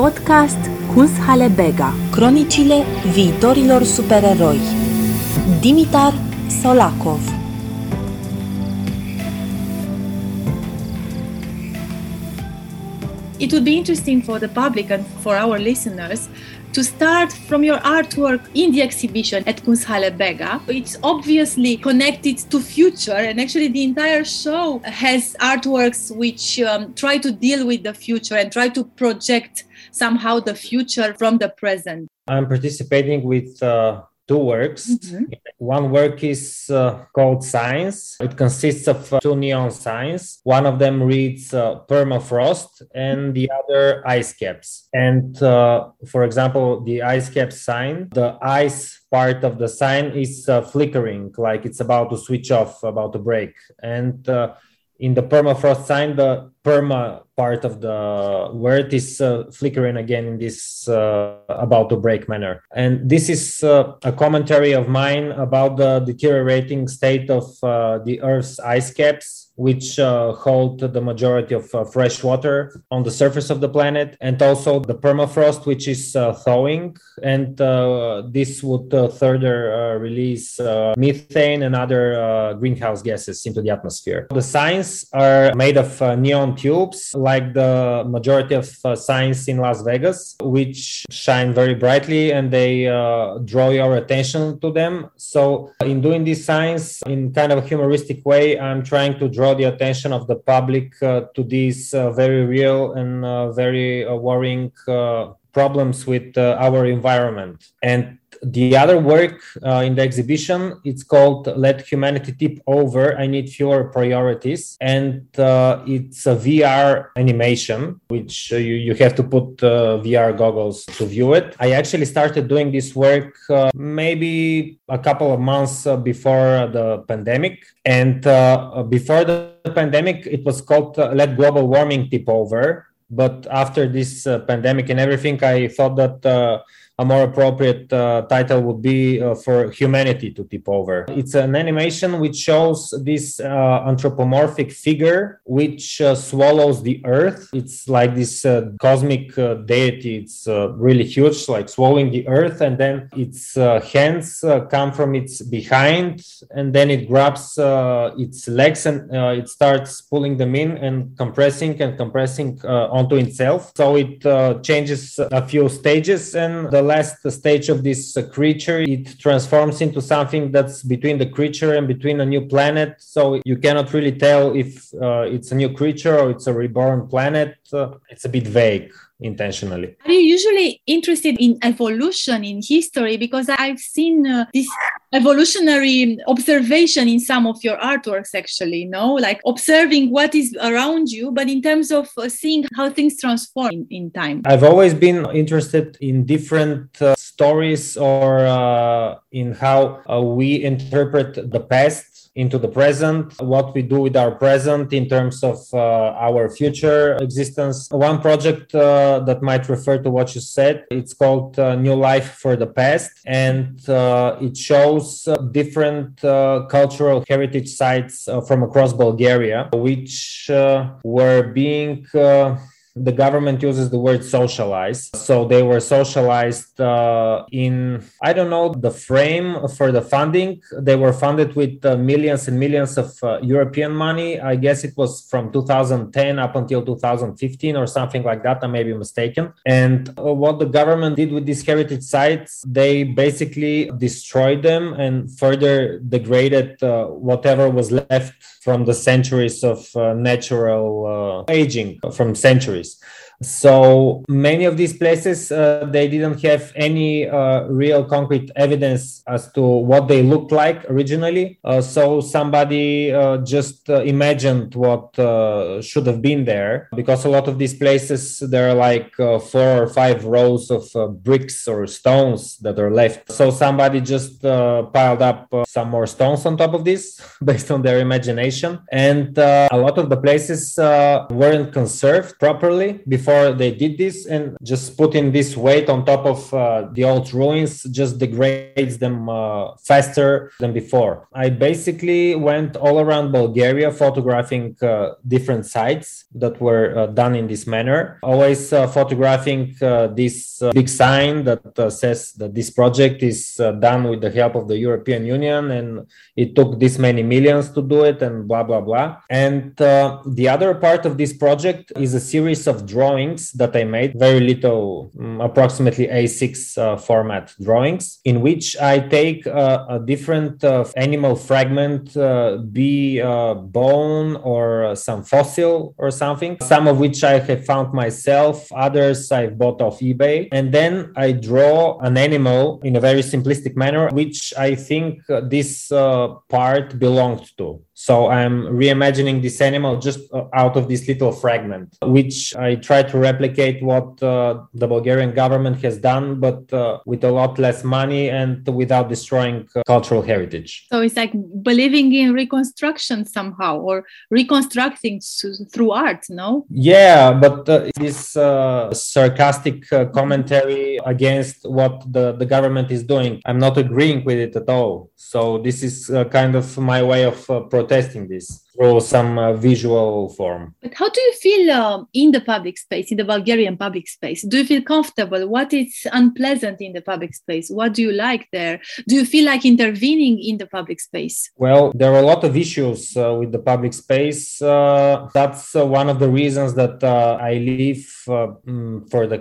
Podcast Kunsthalle Bega. Cronicile viitorilor supereroi. Dimitar Solakov. It would be interesting for the public and for our listeners to start from your artwork in the exhibition at Kunsthalle Bega. It's obviously connected to future, and actually the entire show has artworks which um, try to deal with the future and try to project somehow the future from the present. I'm participating with uh, two works. Mm-hmm. One work is uh, called Signs. It consists of uh, two neon signs. One of them reads uh, permafrost and the other ice caps. And uh, for example, the ice cap sign, the ice part of the sign is uh, flickering, like it's about to switch off, about to break. And uh, in the permafrost sign, the perma part of the word is uh, flickering again in this uh, about to break manner. And this is uh, a commentary of mine about the deteriorating state of uh, the Earth's ice caps which uh, hold the majority of uh, fresh water on the surface of the planet, and also the permafrost, which is thawing. And this would further release methane and other greenhouse gases into the atmosphere. The signs are made of neon tubes, like the majority of signs in Las Vegas, which shine very brightly and they draw your attention to them. So, in doing these signs in kind of a humoristic way, I'm trying to draw draw the attention of the public uh, to these uh, very real and uh, very worrying problems with our environment. And the other work uh, in the exhibition it's called let humanity tip over i need fewer priorities. And uh, it's a vr animation which uh, you, you have to put uh, vr goggles to view it. I actually started doing this work uh, maybe a couple of months uh, before the pandemic. And before the pandemic it was called let global warming tip over but after this uh, pandemic and everything i thought that uh, a more appropriate uh, title would be uh, for humanity to tip over. It's an animation which shows this uh, anthropomorphic figure which uh, swallows the earth. It's like this uh, cosmic uh, deity. It's really huge, like swallowing the earth, and then its hands come from its behind, and then it grabs its legs and it starts pulling them in and compressing and compressing onto itself. So it changes a few stages, and the last stage of this uh, creature, it transforms into something that's between the creature and between a new planet. So you cannot really tell if uh, it's a new creature or it's a reborn planet. Uh, it's a bit vague intentionally. Are you usually interested in evolution in history? Because I've seen uh, this evolutionary observation in some of your artworks, actually, you know, like observing what is around you, but in terms of uh, seeing how things transform in, in, time. I've always been interested in different uh, stories or uh, in how uh, we interpret the past into the present, what we do with our present in terms of uh, our future existence. One project uh, that might refer to what you said, it's called uh, New Life for the Past, and uh, it shows uh, different uh, cultural heritage sites from across Bulgaria, which were being the government uses the word socialized. So they were socialized uh, in, I don't know, the frame for the funding. They were funded with uh, millions and millions of uh, European money. I guess it was from 2010 up until 2015 or something like that. I may be mistaken. And uh, what the government did with these heritage sites, they basically destroyed them and further degraded uh, whatever was left from the centuries of uh, natural aging from centuries choice so many of these places, uh, they didn't have any uh, real concrete evidence as to what they looked like originally. Uh, so somebody uh, just uh, imagined what uh, should have been there because a lot of these places, there are like four or five rows of bricks or stones that are left. So somebody just piled up some more stones on top of this based on their imagination. And a lot of the places weren't conserved properly before before they did this and just putting this weight on top of uh, the old ruins just degrades them uh, faster than before. I basically went all around Bulgaria photographing uh, different sites that were uh, done in this manner, always uh, photographing uh, this big sign that says that this project is done with the help of the European Union and it took this many millions to do it and blah, blah, blah. And the other part of this project is a series of drawings that I made, very little, um, approximately A6 uh, format drawings, in which I take uh, a different uh, animal fragment, uh, be a bone or some fossil or something, some of which I have found myself, others I've bought off eBay. And then I draw an animal in a very simplistic manner, which I think this uh, part belonged to. So I'm reimagining this animal just uh, out of this little fragment, which I try to replicate what uh, the Bulgarian government has done, but uh, with a lot less money and without destroying uh, cultural heritage. So it's like believing in reconstruction somehow or reconstructing through art, no? Yeah, but uh, this uh, sarcastic commentary against what the, the government is doing, I'm not agreeing with it at all. So this is kind of my way of protesting testing this through some uh, visual form. But how do you feel uh, in the public space, in the Bulgarian public space? Do you feel comfortable? What is unpleasant in the public space? What do you like there? Do you feel like intervening in the public space? Well, there are a lot of issues uh, with the public space. Uh, that's uh, one of the reasons that uh, I live mm, for the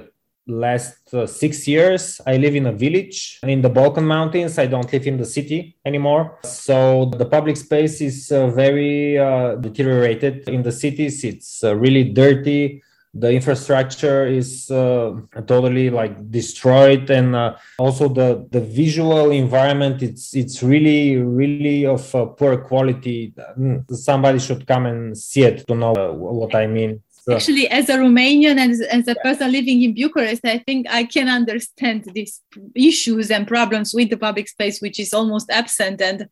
last uh, six years i live in a village in the balkan mountains. I don't live in the city anymore. So the public space is uh, very uh, deteriorated in the cities. It's uh, really dirty. The infrastructure is uh, totally like destroyed. And uh, also the the visual environment it's it's really really of poor quality. Somebody should come and see it to know what i mean Actually, as a Romanian and as, as a person living in Bucharest, I think I can understand these issues and problems with the public space, which is almost absent, and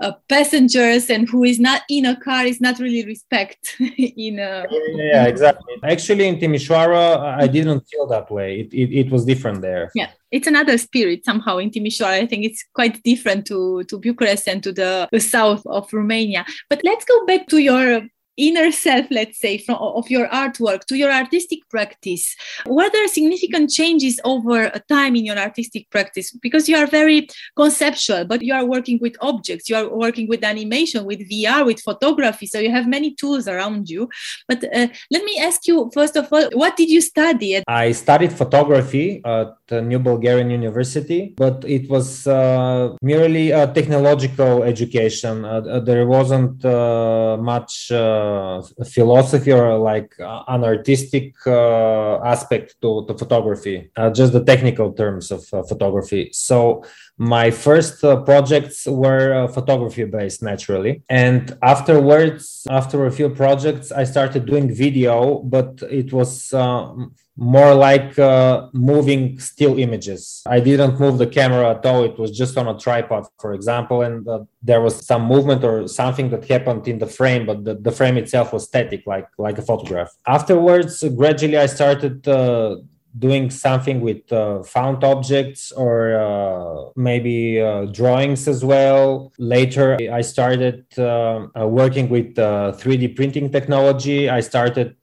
uh, passengers and who is not in a car is not really respect in a. Yeah, exactly. Actually, in Timișoara, I didn't feel that way. It, it, it was different there. Yeah it's another spirit somehow in Timișoara. I think it's quite different to, to Bucharest and to the, the south of Romania. But let's go back to your inner self let's say from of your artwork to your artistic practice were there significant changes over time in your artistic practice? Because you are very conceptual but you are working with objects you are working with animation with vr with photography so you have many tools around you. But uh, let me ask you first of all what did you study At- i studied photography at new bulgarian university but it was uh, merely a technological education. Uh, there wasn't uh, much uh, uh, philosophy or like uh, an artistic uh, aspect to, to photography, just the technical terms of photography. So my first projects were photography based naturally. And afterwards, after a few projects, I started doing video, but it was more like uh, moving still images. I didn't move the camera at all. It was just on a tripod, for example, and uh, there was some movement or something that happened in the frame, but the, the frame itself was static, like like a photograph. Afterwards, gradually, I started uh, doing something with uh, found objects or uh, maybe uh, drawings as well. Later, I started uh, uh, working with 3D uh, printing technology. I started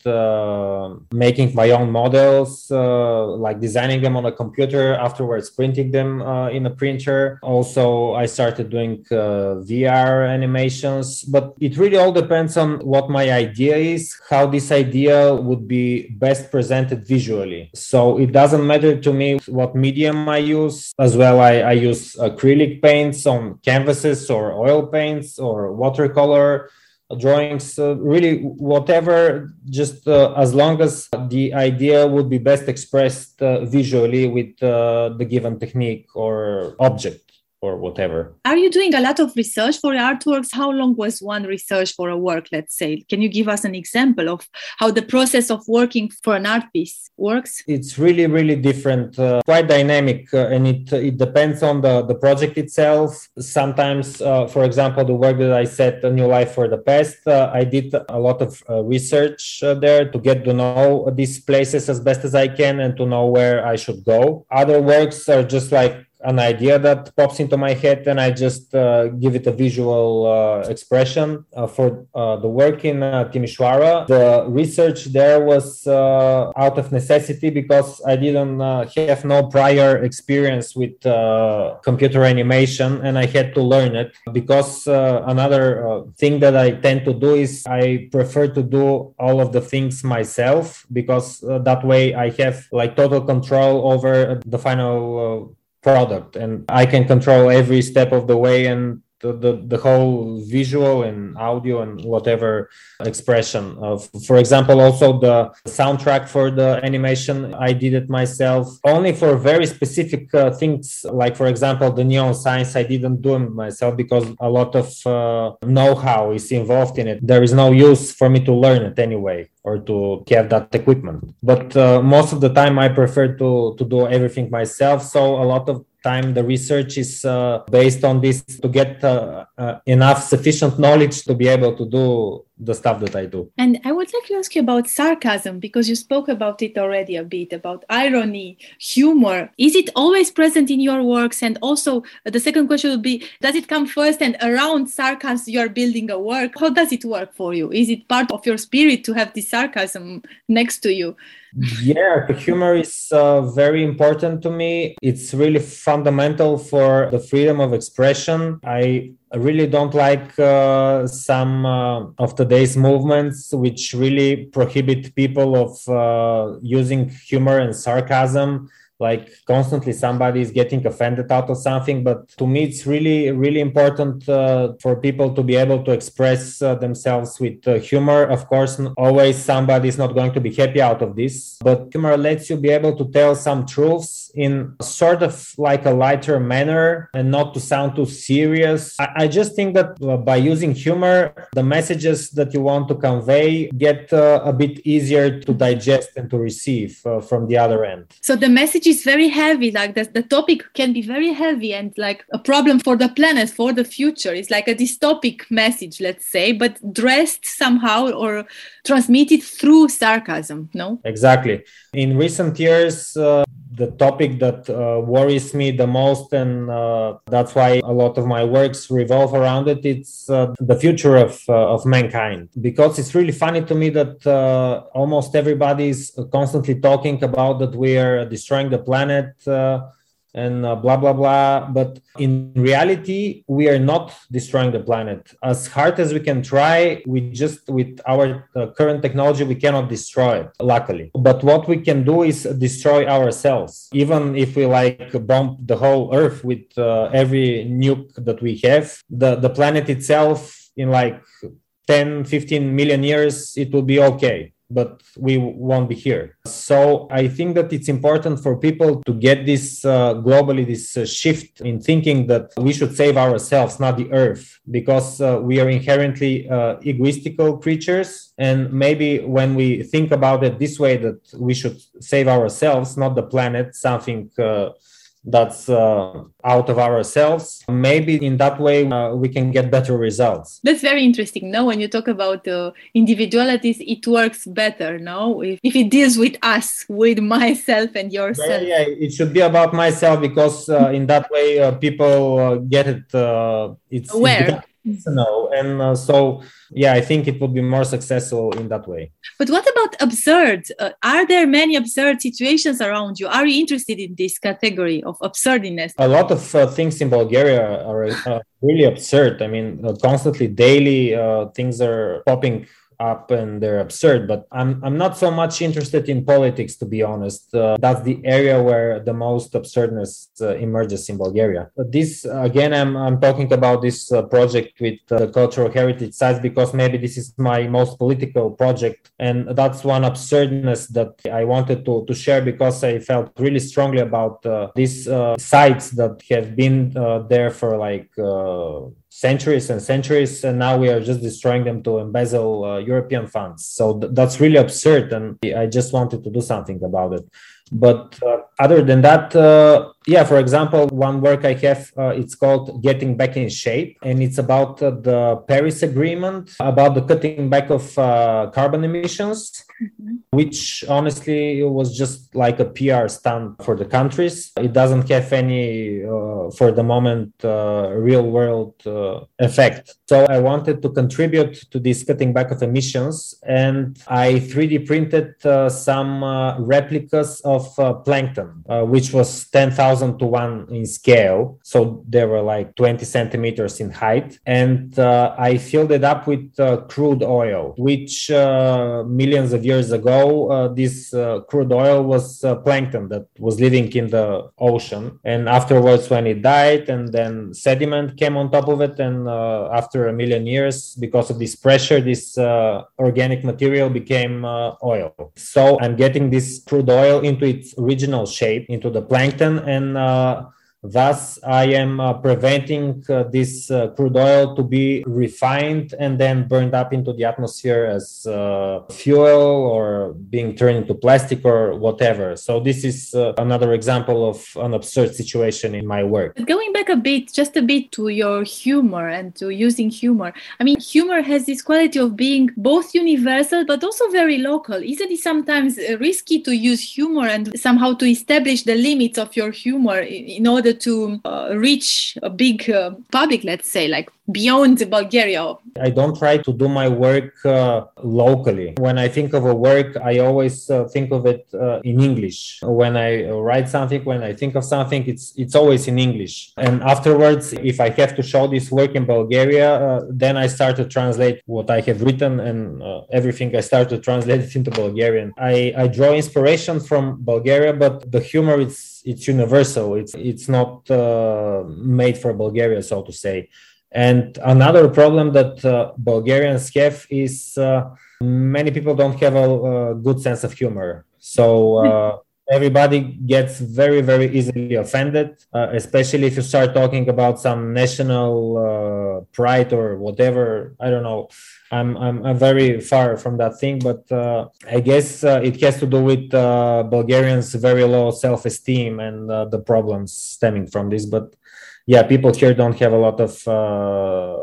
making my own models, like designing them on a computer, afterwards printing them in a printer. Also, I started doing VR animations, but it really all depends on what my idea is, how this idea would be best presented visually. So so it doesn't matter to me what medium I use. As well, I, I use acrylic paints on canvases or oil paints or watercolor drawings uh, really whatever just uh, as long as the idea would be best expressed uh, visually with uh, the given technique or object or whatever. Are you doing a lot of research for artworks? How long was one research for a work, let's say? Can you give us an example of how the process of working for an art piece works? It's really, really different, uh, quite dynamic, uh, and it, it depends on the, the project itself. Sometimes, uh, for example, the work that I set A New Life for the Past, uh, I did a lot of uh, research uh, there to get to know these places as best as I can and to know where I should go. Other works are just like an idea that pops into my head and I just uh, give it a visual uh, expression uh, for uh, the work in uh, Timișoara. The research there was uh, out of necessity because I didn't have no prior experience with computer animation and I had to learn it because another thing that I tend to do is I prefer to do all of the things myself because that way I have like total control over the final product. And i can control every step of the way and the, the, the whole visual and audio and whatever expression of for example also the soundtrack for the animation i did it myself only for very specific uh, things. Like for example the neon signs i didn't do it myself because a lot of uh, know-how is involved in it. There is no use for me to learn it anyway or to have that equipment but uh, most of the time i prefer to to do everything myself so a lot of time the research is uh, based on this to get uh, uh, enough sufficient knowledge to be able to do the stuff that I do. And I would like to ask you about sarcasm because you spoke about it already a bit about irony, humor. Is it always present in your works? And also, uh, the second question would be Does it come first and around sarcasm you're building a work? How does it work for you? Is it part of your spirit to have this sarcasm next to you? yeah humor is uh, very important to me. It's really fundamental for the freedom of expression. I really don't like uh, some uh, of today's movements which really prohibit people of uh, using humor and sarcasm like constantly somebody is getting offended out of something but to me it's really really important uh, for people to be able to express uh, themselves with uh, humor. Of course always somebody is not going to be happy out of this but humor lets you be able to tell some truths in sort of like a lighter manner and not to sound too serious. I, I just think that uh, by using humor the messages that you want to convey get uh, a bit easier to digest and to receive uh, from the other end. So the message is very heavy like the, the topic can be very heavy and like a problem for the planet for the future. It's like a dystopic message let's say but dressed somehow or transmitted through sarcasm no? Exactly. In recent years uh, the topic that uh, worries me the most and uh, that's why a lot of my works revolve around it. It's uh, the future of uh, of mankind. Because it's really funny to me that uh, almost everybody is constantly talking about that we are destroying the planet uh, and uh, blah blah blah. But in reality we are not destroying the planet. As hard as we can try we just with our uh, current technology we cannot destroy it luckily. But what we can do is destroy ourselves. Even if we like bomb the whole earth with uh, every nuke that we have the the planet itself in like 10 15 million years it will be okay but we won't be here. So I think that it's important for people to get this uh, globally, this uh, shift in thinking that we should save ourselves, not the earth, because uh, we are inherently uh, egoistical creatures. And maybe when we think about it this way, that we should save ourselves, not the planet, something uh, that's uh, out of ourselves. Maybe in that way uh, we can get better results. That's very interesting no? When you talk about uh, individualities it works better no? If, if it deals with us with myself and yourself. Yeah, yeah it should be about myself because uh, in that way uh, people uh, get it it's aware no and uh, so yeah i think it would be more successful in that way. But what about absurd? Uh, are there many absurd situations around you? Are you interested in this category of absurdness a lot of uh, things in bulgaria are uh, really absurd. I mean uh, constantly daily uh, things are popping up and they're absurd. But I'm I'm not so much interested in politics, to be honest. Uh, that's the area where the most absurdness uh, emerges in Bulgaria. But this again, I'm I'm talking about this uh, project with uh, the cultural heritage sites because maybe this is my most political project, and that's one absurdness that I wanted to to share because I felt really strongly about uh, these uh, sites that have been there for like centuries and centuries and now we are just destroying them to embezzle uh, european funds. So th- that's really absurd and i just wanted to do something about it but uh, other than that uh, yeah for example one work i have uh, it's called getting back in shape and it's about uh, the paris agreement about the cutting back of uh, carbon emissions mm-hmm. which honestly was just like a pr stunt for the countries it doesn't have any uh, for the moment real world effect so i wanted to contribute to this cutting back of emissions and i 3d printed some replicas of of uh, plankton, uh, which was 10,000 to 1 in scale. So they were like 20 centimeters in height. And uh, I filled it up with uh, crude oil, which uh, millions of years ago, uh, this crude oil was plankton that was living in the ocean. And afterwards, when it died, and then sediment came on top of it, and after a million years, because of this pressure, this organic material became oil. So I'm getting this crude oil into its original shape into the plankton and uh, Thus, I am uh, preventing uh, this uh, crude oil to be refined and then burned up into the atmosphere as uh, fuel or being turned into plastic or whatever. So, this is uh, another example of an absurd situation in my work. Going back a bit, just a bit to your humor and to using humor. I mean, humor has this quality of being both universal but also very local. Isn't it sometimes risky to use humor and somehow to establish the limits of your humor in order? Order to uh, reach a big uh, public, let's say, like beyond Bulgaria? I don't try to do my work uh, locally. When I think of a work, I always uh, think of it uh, in English. When I write something, when I think of something, it's it's always in English. And afterwards, if I have to show this work in Bulgaria, uh, then I start to translate what I have written and uh, everything. I start to translate it into Bulgarian. I, I draw inspiration from Bulgaria, but the humor is it's universal. It's it's not uh, made for Bulgaria, so to say. And another problem that uh, Bulgarians have is uh, many people don't have a, a, good sense of humor. So uh, everybody gets very, very easily offended, uh, especially if you start talking about some national uh, pride or whatever. I don't know. I'm, I'm, I'm very far from that thing, but uh, I guess it has to do with Bulgarians' very low self esteem and the problems stemming from this. But yeah, people here don't have a lot of uh,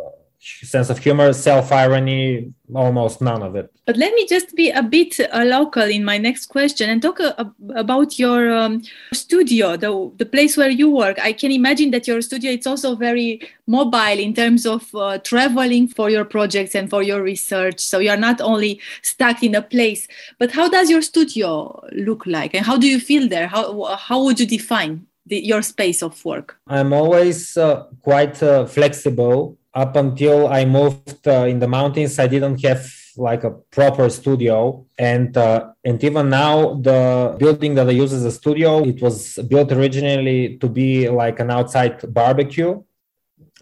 sense of humor, self irony, almost none of it. But let me just be a bit uh, local in my next question and talk uh, about your um, studio, the, the place where you work. I can imagine that your studio it's also very mobile in terms of uh, traveling for your projects and for your research. So you're not only stuck in a place. But how does your studio look like, and how do you feel there? How how would you define? the, your space of work? I'm always uh, quite uh, flexible. Up until I moved uh, in the mountains, I didn't have like a proper studio, and uh, and even now, the building that I use as a studio, it was built originally to be like an outside barbecue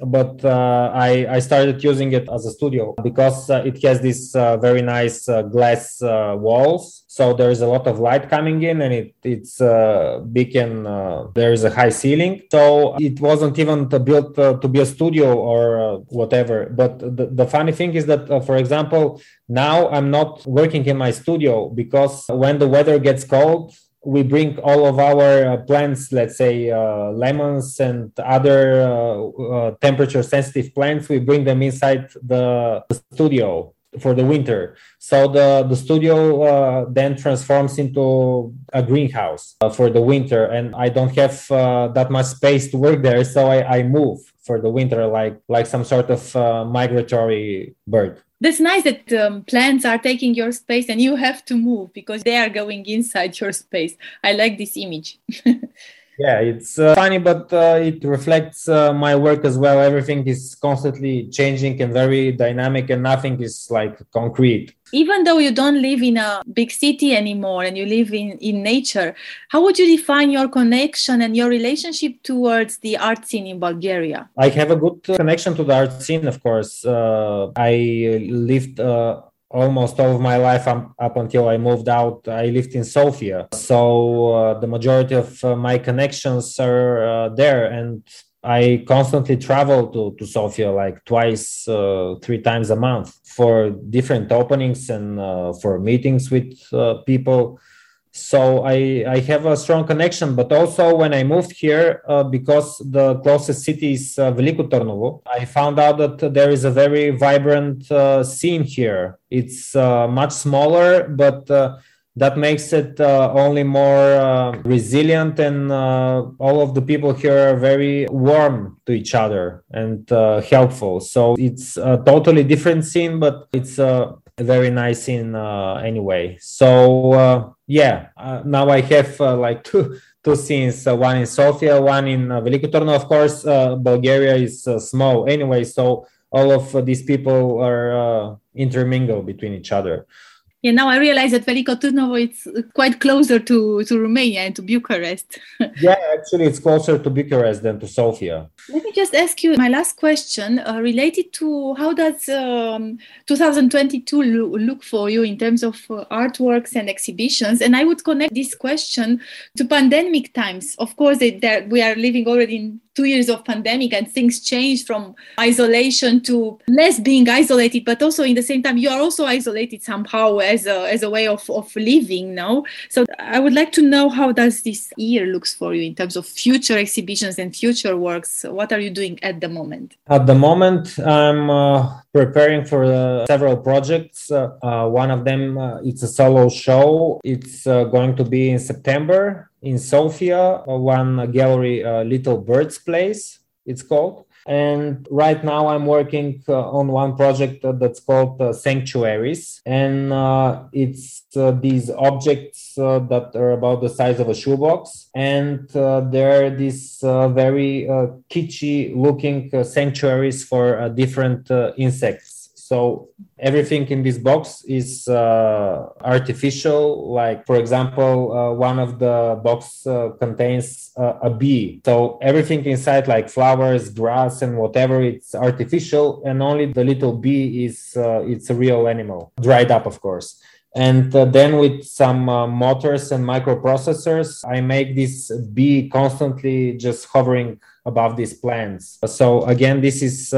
but uh, I, I started using it as a studio because uh, it has these uh, very nice uh, glass uh, walls. So there is a lot of light coming in and it, it's uh, big and there is a high ceiling. So it wasn't even built to be a studio or whatever. But the, the funny thing is that, for example, now I'm not working in my studio because when the weather gets cold, we bring all of our uh, plants, let's say uh, lemons and other uh, uh temperature sensitive plants, we bring them inside the, studio for the winter. So the, the studio uh, then transforms into a greenhouse uh, for the winter. And I don't have that much space to work there. So I, I move for the winter, like, like some sort of migratory bird that's nice that um, plants are taking your space and you have to move because they are going inside your space. I like this image yeah it's uh, funny but uh, it reflects uh, my work as well. Everything is constantly changing and very dynamic and nothing is like concrete. Even though you don't live in a big city anymore and you live in, in nature how would you define your connection and your relationship towards the art scene in bulgaria? I have a good connection to the art scene of course. Uh, i lived uh, almost all of my life um, up until I moved out, I lived in Sofia. So uh, the majority of uh, my connections are uh, there. And I constantly travel to, to Sofia like twice, uh, three times a month for different openings and uh, for meetings with uh, people so I, I have a strong connection but also when i moved here uh, because the closest city is uh, veliko tarnovo i found out that there is a very vibrant uh, scene here. It's uh, much smaller but uh, that makes it uh, only more resilient and all of the people here are very warm to each other and helpful. So it's a totally different scene but it's a very nice scene uh, anyway. So uh, yeah now i have like two two scenes one in sofia one in uh, veliko tarnovo of course bulgaria is small anyway so all of these people are intermingled between each other yeah, now I realize that Veliko Tarnovo is quite closer to, to Romania and to Bucharest. yeah, actually, it's closer to Bucharest than to Sofia. Let me just ask you my last question uh, related to how does um, 2022 lo- look for you in terms of uh, artworks and exhibitions? And I would connect this question to pandemic times. Of course, it, we are living already in two years of pandemic and things change from isolation to less being isolated but also in the same time you are also isolated somehow as a, as a way of, of living now so i would like to know how does this year looks for you in terms of future exhibitions and future works? What are you doing at the moment? At the moment i'm uh, preparing for uh, several projects. Uh, uh one of them uh, it's a solo show. It's uh, going to be in september in Sofia, uh, one gallery, uh, Little Birds Place, it's called. And right now I'm working uh, on one project uh, that's called uh, Sanctuaries. And uh, it's these objects that are about the size of a shoebox. And they're these very kitschy looking sanctuaries for different insects so everything in this box is uh, artificial. Like for example, uh, one of the box uh, contains uh, a bee. So everything inside, like flowers, grass, and whatever, it's artificial, and only the little bee is uh, it's a real animal, dried up, of course. And uh, then with some motors and microprocessors, I make this bee constantly just hovering above these plants. So again, this is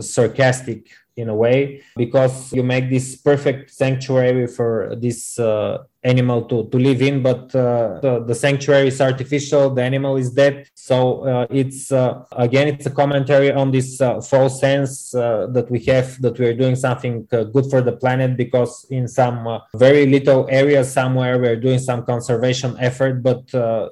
sarcastic in a way because you make this perfect sanctuary for this uh, animal to, to live in but uh, the, the, sanctuary is artificial the animal is dead. So uh, it's uh, again it's a commentary on this uh, false sense uh, that we have that we're doing something good for the planet because in some very little area somewhere we're doing some conservation effort but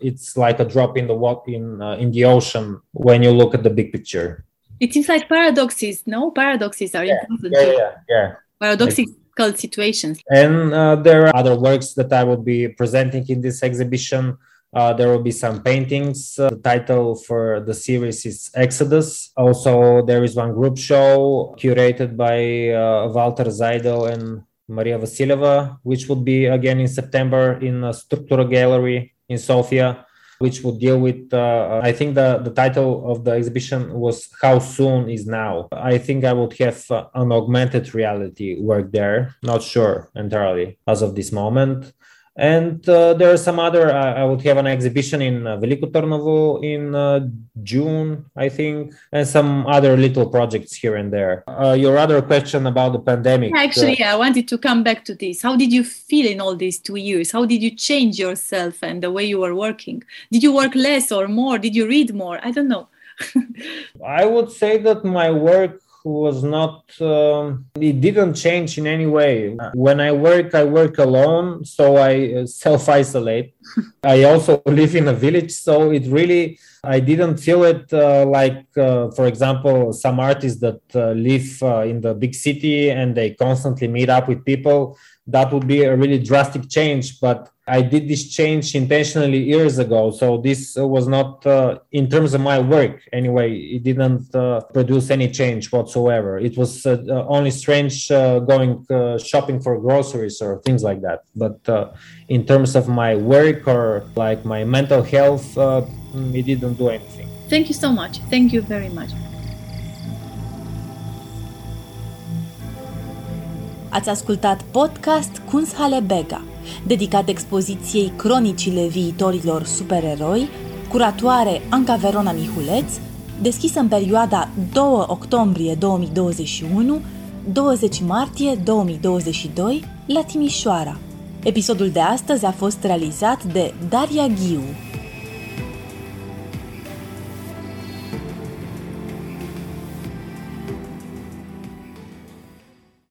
it's like a drop in the water in in the ocean when you look at the big picture it seems like paradoxes no? Paradoxes are yeah, important yeah, yeah yeah. Paradoxical situations. And uh, there are other works that i will be presenting in this exhibition. Uh, there will be some paintings. Uh, the title for the series is Exodus. Also, there is one group show curated by uh, Walter Zajdel and Maria Vasilyeva, which would be again in September in a Struktura Gallery in Sofia which would deal with uh, i think the, the title of the exhibition was how soon is now. I think i would have uh, an augmented reality work there. Not sure entirely as of this moment and uh, there are some other uh, i would have an exhibition in uh, veliko tarnovo in uh, june i think and some other little projects here and there. Uh, your other question about the pandemic actually uh, i wanted to come back to this. How did you feel in all these two years? How did you change yourself and the way you were working? Did you work less or more? Did you read more? I don't know. I would say that my work was not um, it didn't change in any way. When i work i work alone so i uh, self isolate i also live in a village so it really i didn't feel it uh, like uh, for example some artists that uh, live uh, in the big city and they constantly meet up with people that would be a really drastic change. But I did this change intentionally years ago. So this was not, uh, in terms of my work anyway, it didn't uh, produce any change whatsoever. It was uh, only strange uh, going uh, shopping for groceries or things like that. But uh, in terms of my work or like my mental health, it didn't do anything. Thank you so much. Thank you very much. Ați ascultat podcast Kunsthalle Bega, dedicat expoziției Cronicile viitorilor supereroi, curatoare Anca Verona Mihuleț, deschisă în perioada 2 octombrie 2021 20 martie 2022 la Timișoara. Episodul de astăzi a fost realizat de Daria Ghiu.